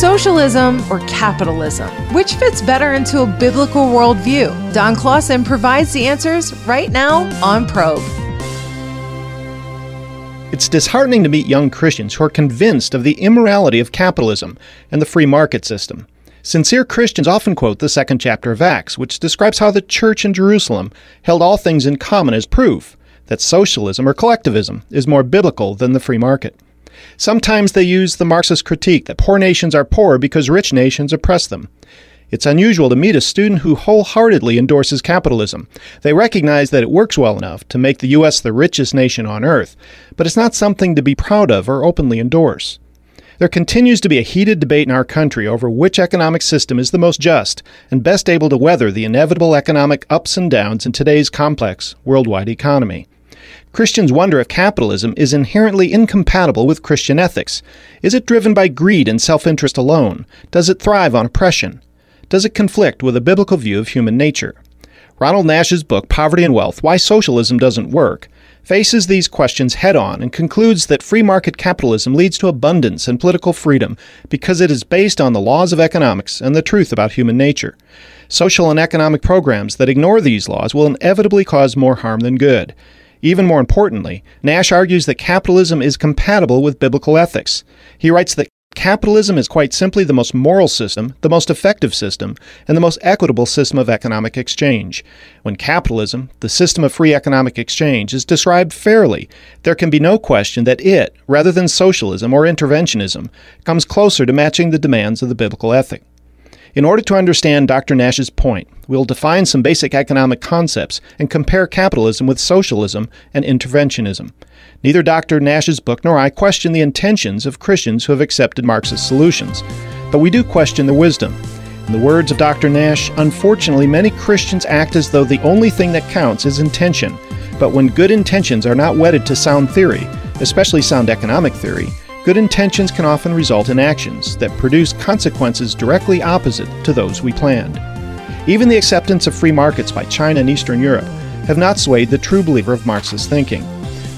Socialism or capitalism? Which fits better into a biblical worldview? Don Closson provides the answers right now on Probe. It's disheartening to meet young Christians who are convinced of the immorality of capitalism and the free market system. Sincere Christians often quote the second chapter of Acts, which describes how the church in Jerusalem held all things in common as proof that socialism or collectivism is more biblical than the free market. Sometimes they use the Marxist critique that poor nations are poor because rich nations oppress them. It's unusual to meet a student who wholeheartedly endorses capitalism. They recognize that it works well enough to make the U.S. the richest nation on earth, but it's not something to be proud of or openly endorse. There continues to be a heated debate in our country over which economic system is the most just and best able to weather the inevitable economic ups and downs in today's complex worldwide economy. Christians wonder if capitalism is inherently incompatible with Christian ethics. Is it driven by greed and self interest alone? Does it thrive on oppression? Does it conflict with a biblical view of human nature? Ronald Nash's book, Poverty and Wealth Why Socialism Doesn't Work, faces these questions head on and concludes that free market capitalism leads to abundance and political freedom because it is based on the laws of economics and the truth about human nature. Social and economic programs that ignore these laws will inevitably cause more harm than good. Even more importantly, Nash argues that capitalism is compatible with biblical ethics. He writes that Capitalism is quite simply the most moral system, the most effective system, and the most equitable system of economic exchange. When capitalism, the system of free economic exchange, is described fairly, there can be no question that it, rather than socialism or interventionism, comes closer to matching the demands of the biblical ethic. In order to understand Dr. Nash's point, we'll define some basic economic concepts and compare capitalism with socialism and interventionism. Neither Dr. Nash's book nor I question the intentions of Christians who have accepted Marxist solutions, but we do question the wisdom. In the words of Dr. Nash, unfortunately, many Christians act as though the only thing that counts is intention. But when good intentions are not wedded to sound theory, especially sound economic theory, good intentions can often result in actions that produce consequences directly opposite to those we planned. Even the acceptance of free markets by China and Eastern Europe have not swayed the true believer of Marxist thinking.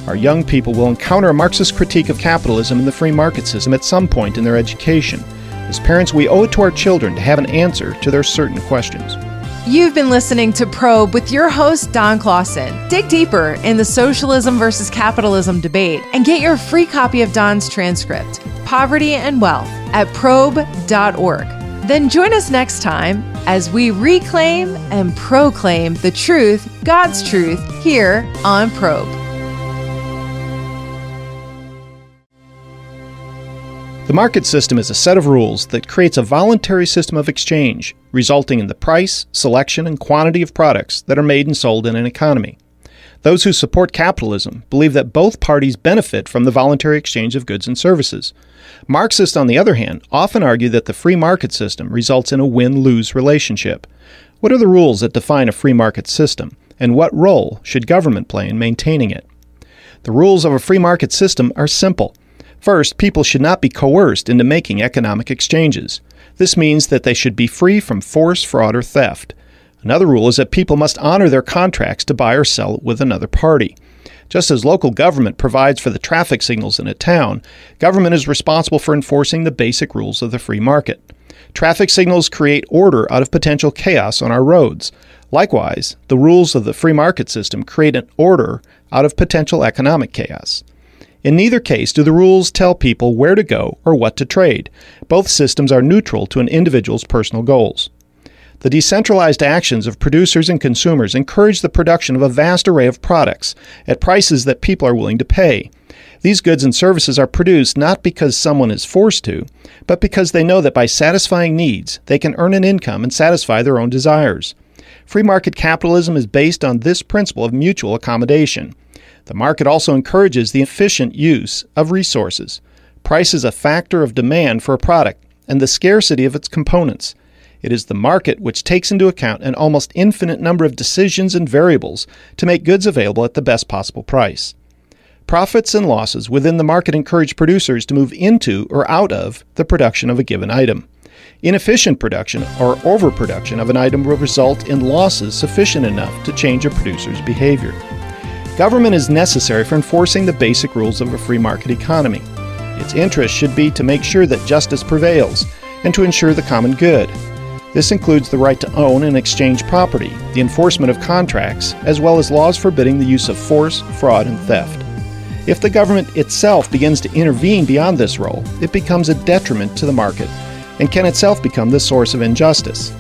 Our young people will encounter a Marxist critique of capitalism and the free market system at some point in their education. As parents, we owe it to our children to have an answer to their certain questions. You've been listening to Probe with your host, Don Closson. Dig deeper in the socialism versus capitalism debate and get your free copy of Don's transcript, Poverty and Wealth, at probe.org. Then join us next time as we reclaim and proclaim the truth, God's truth, here on Probe. The market system is a set of rules that creates a voluntary system of exchange, resulting in the price, selection, and quantity of products that are made and sold in an economy. Those who support capitalism believe that both parties benefit from the voluntary exchange of goods and services. Marxists, on the other hand, often argue that the free market system results in a win lose relationship. What are the rules that define a free market system, and what role should government play in maintaining it? The rules of a free market system are simple. First, people should not be coerced into making economic exchanges. This means that they should be free from force, fraud, or theft. Another rule is that people must honor their contracts to buy or sell with another party. Just as local government provides for the traffic signals in a town, government is responsible for enforcing the basic rules of the free market. Traffic signals create order out of potential chaos on our roads. Likewise, the rules of the free market system create an order out of potential economic chaos. In neither case do the rules tell people where to go or what to trade. Both systems are neutral to an individual's personal goals. The decentralized actions of producers and consumers encourage the production of a vast array of products at prices that people are willing to pay. These goods and services are produced not because someone is forced to, but because they know that by satisfying needs, they can earn an income and satisfy their own desires. Free market capitalism is based on this principle of mutual accommodation. The market also encourages the efficient use of resources. Price is a factor of demand for a product and the scarcity of its components. It is the market which takes into account an almost infinite number of decisions and variables to make goods available at the best possible price. Profits and losses within the market encourage producers to move into or out of the production of a given item. Inefficient production or overproduction of an item will result in losses sufficient enough to change a producer's behavior. Government is necessary for enforcing the basic rules of a free market economy. Its interest should be to make sure that justice prevails and to ensure the common good. This includes the right to own and exchange property, the enforcement of contracts, as well as laws forbidding the use of force, fraud, and theft. If the government itself begins to intervene beyond this role, it becomes a detriment to the market and can itself become the source of injustice.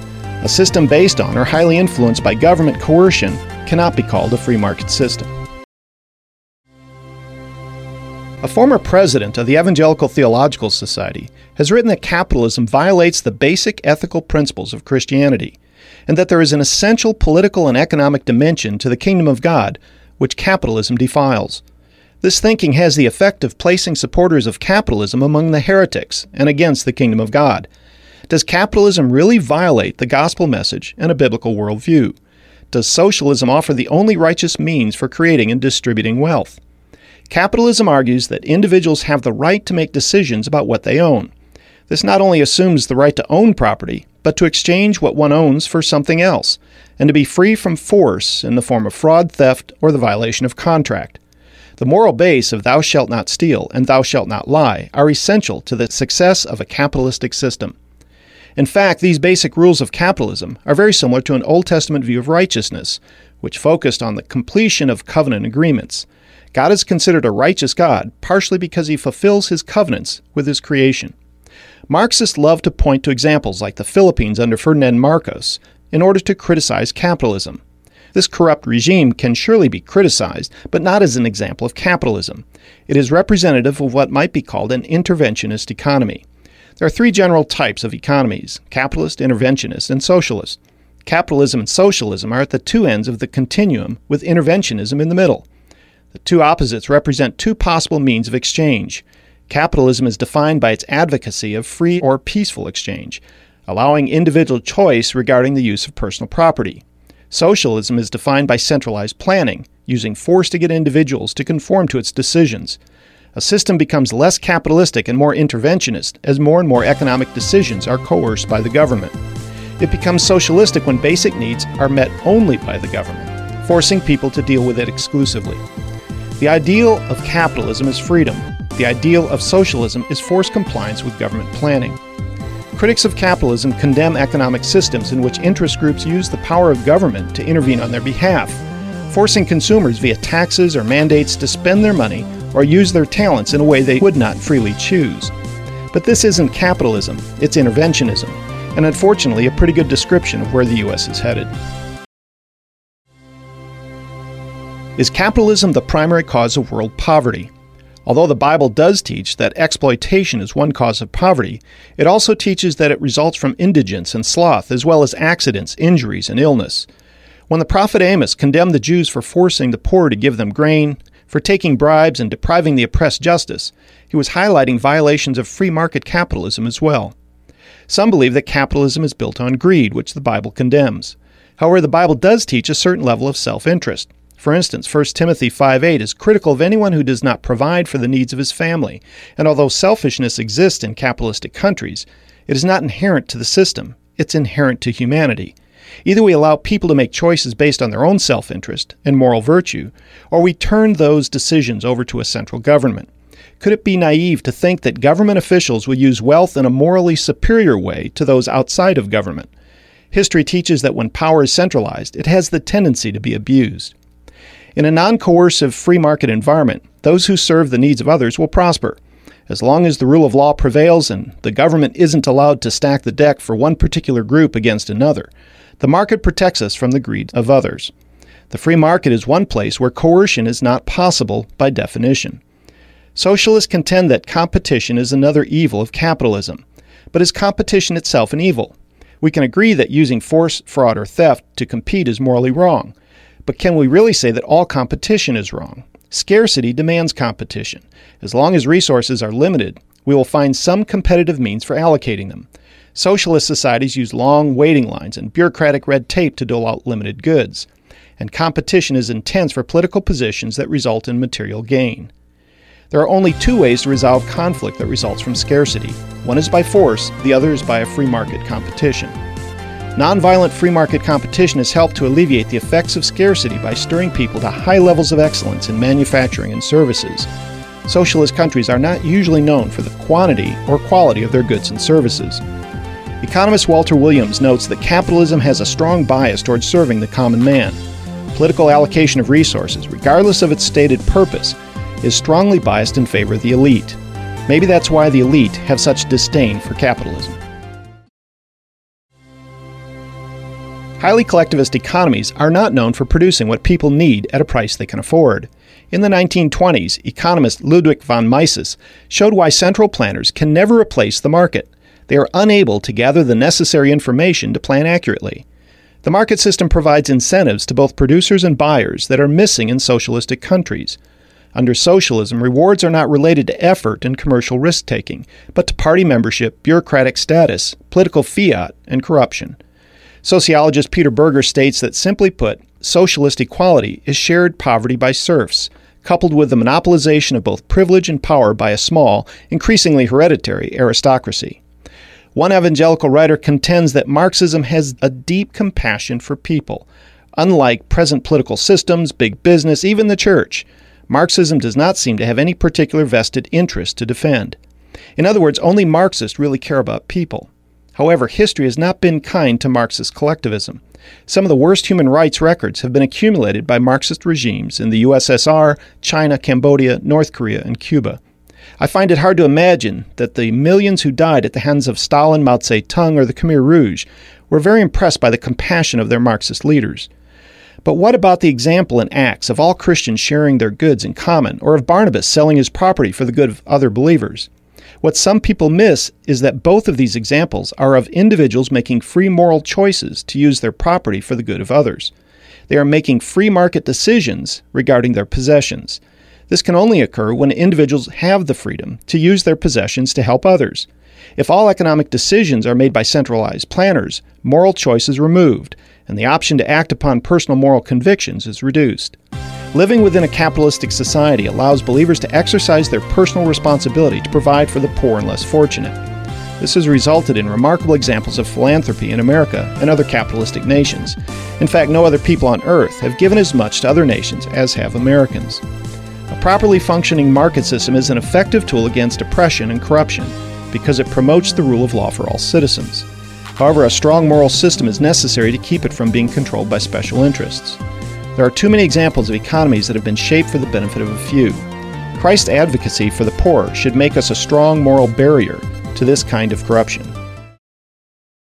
A system based on or highly influenced by government coercion cannot be called a free market system. A former president of the Evangelical Theological Society has written that capitalism violates the basic ethical principles of Christianity, and that there is an essential political and economic dimension to the kingdom of God which capitalism defiles. This thinking has the effect of placing supporters of capitalism among the heretics and against the kingdom of God. Does capitalism really violate the gospel message and a biblical worldview? Does socialism offer the only righteous means for creating and distributing wealth? Capitalism argues that individuals have the right to make decisions about what they own. This not only assumes the right to own property, but to exchange what one owns for something else, and to be free from force in the form of fraud, theft, or the violation of contract. The moral base of thou shalt not steal and thou shalt not lie are essential to the success of a capitalistic system. In fact, these basic rules of capitalism are very similar to an Old Testament view of righteousness, which focused on the completion of covenant agreements. God is considered a righteous God partially because he fulfills his covenants with his creation. Marxists love to point to examples like the Philippines under Ferdinand Marcos in order to criticize capitalism. This corrupt regime can surely be criticized, but not as an example of capitalism. It is representative of what might be called an interventionist economy. There are three general types of economies capitalist, interventionist, and socialist. Capitalism and socialism are at the two ends of the continuum, with interventionism in the middle. The two opposites represent two possible means of exchange. Capitalism is defined by its advocacy of free or peaceful exchange, allowing individual choice regarding the use of personal property. Socialism is defined by centralized planning, using force to get individuals to conform to its decisions. A system becomes less capitalistic and more interventionist as more and more economic decisions are coerced by the government. It becomes socialistic when basic needs are met only by the government, forcing people to deal with it exclusively. The ideal of capitalism is freedom. The ideal of socialism is forced compliance with government planning. Critics of capitalism condemn economic systems in which interest groups use the power of government to intervene on their behalf, forcing consumers via taxes or mandates to spend their money or use their talents in a way they would not freely choose. But this isn't capitalism, it's interventionism, and unfortunately, a pretty good description of where the U.S. is headed. Is capitalism the primary cause of world poverty? Although the Bible does teach that exploitation is one cause of poverty, it also teaches that it results from indigence and sloth, as well as accidents, injuries, and illness. When the prophet Amos condemned the Jews for forcing the poor to give them grain, for taking bribes and depriving the oppressed justice, he was highlighting violations of free market capitalism as well. Some believe that capitalism is built on greed, which the Bible condemns. However, the Bible does teach a certain level of self interest. For instance, 1 Timothy 5:8 is critical of anyone who does not provide for the needs of his family. And although selfishness exists in capitalistic countries, it is not inherent to the system, it's inherent to humanity. Either we allow people to make choices based on their own self interest and moral virtue, or we turn those decisions over to a central government. Could it be naive to think that government officials will use wealth in a morally superior way to those outside of government? History teaches that when power is centralized, it has the tendency to be abused. In a non coercive free market environment, those who serve the needs of others will prosper. As long as the rule of law prevails and the government isn't allowed to stack the deck for one particular group against another, the market protects us from the greed of others. The free market is one place where coercion is not possible by definition. Socialists contend that competition is another evil of capitalism. But is competition itself an evil? We can agree that using force, fraud, or theft to compete is morally wrong. But can we really say that all competition is wrong? Scarcity demands competition. As long as resources are limited, we will find some competitive means for allocating them. Socialist societies use long waiting lines and bureaucratic red tape to dole out limited goods. And competition is intense for political positions that result in material gain. There are only two ways to resolve conflict that results from scarcity. One is by force, the other is by a free market competition. Nonviolent free market competition has helped to alleviate the effects of scarcity by stirring people to high levels of excellence in manufacturing and services. Socialist countries are not usually known for the quantity or quality of their goods and services. Economist Walter Williams notes that capitalism has a strong bias towards serving the common man. Political allocation of resources, regardless of its stated purpose, is strongly biased in favor of the elite. Maybe that's why the elite have such disdain for capitalism. Highly collectivist economies are not known for producing what people need at a price they can afford. In the 1920s, economist Ludwig von Mises showed why central planners can never replace the market they are unable to gather the necessary information to plan accurately. The market system provides incentives to both producers and buyers that are missing in socialistic countries. Under socialism, rewards are not related to effort and commercial risk taking, but to party membership, bureaucratic status, political fiat, and corruption. Sociologist Peter Berger states that, simply put, socialist equality is shared poverty by serfs, coupled with the monopolization of both privilege and power by a small, increasingly hereditary aristocracy. One evangelical writer contends that Marxism has a deep compassion for people. Unlike present political systems, big business, even the church, Marxism does not seem to have any particular vested interest to defend. In other words, only Marxists really care about people. However, history has not been kind to Marxist collectivism. Some of the worst human rights records have been accumulated by Marxist regimes in the USSR, China, Cambodia, North Korea, and Cuba. I find it hard to imagine that the millions who died at the hands of Stalin, Mao Zedong, or the Khmer Rouge were very impressed by the compassion of their Marxist leaders. But what about the example in Acts of all Christians sharing their goods in common, or of Barnabas selling his property for the good of other believers? What some people miss is that both of these examples are of individuals making free moral choices to use their property for the good of others. They are making free market decisions regarding their possessions. This can only occur when individuals have the freedom to use their possessions to help others. If all economic decisions are made by centralized planners, moral choice is removed, and the option to act upon personal moral convictions is reduced. Living within a capitalistic society allows believers to exercise their personal responsibility to provide for the poor and less fortunate. This has resulted in remarkable examples of philanthropy in America and other capitalistic nations. In fact, no other people on earth have given as much to other nations as have Americans. A properly functioning market system is an effective tool against oppression and corruption because it promotes the rule of law for all citizens. However, a strong moral system is necessary to keep it from being controlled by special interests. There are too many examples of economies that have been shaped for the benefit of a few. Christ's advocacy for the poor should make us a strong moral barrier to this kind of corruption.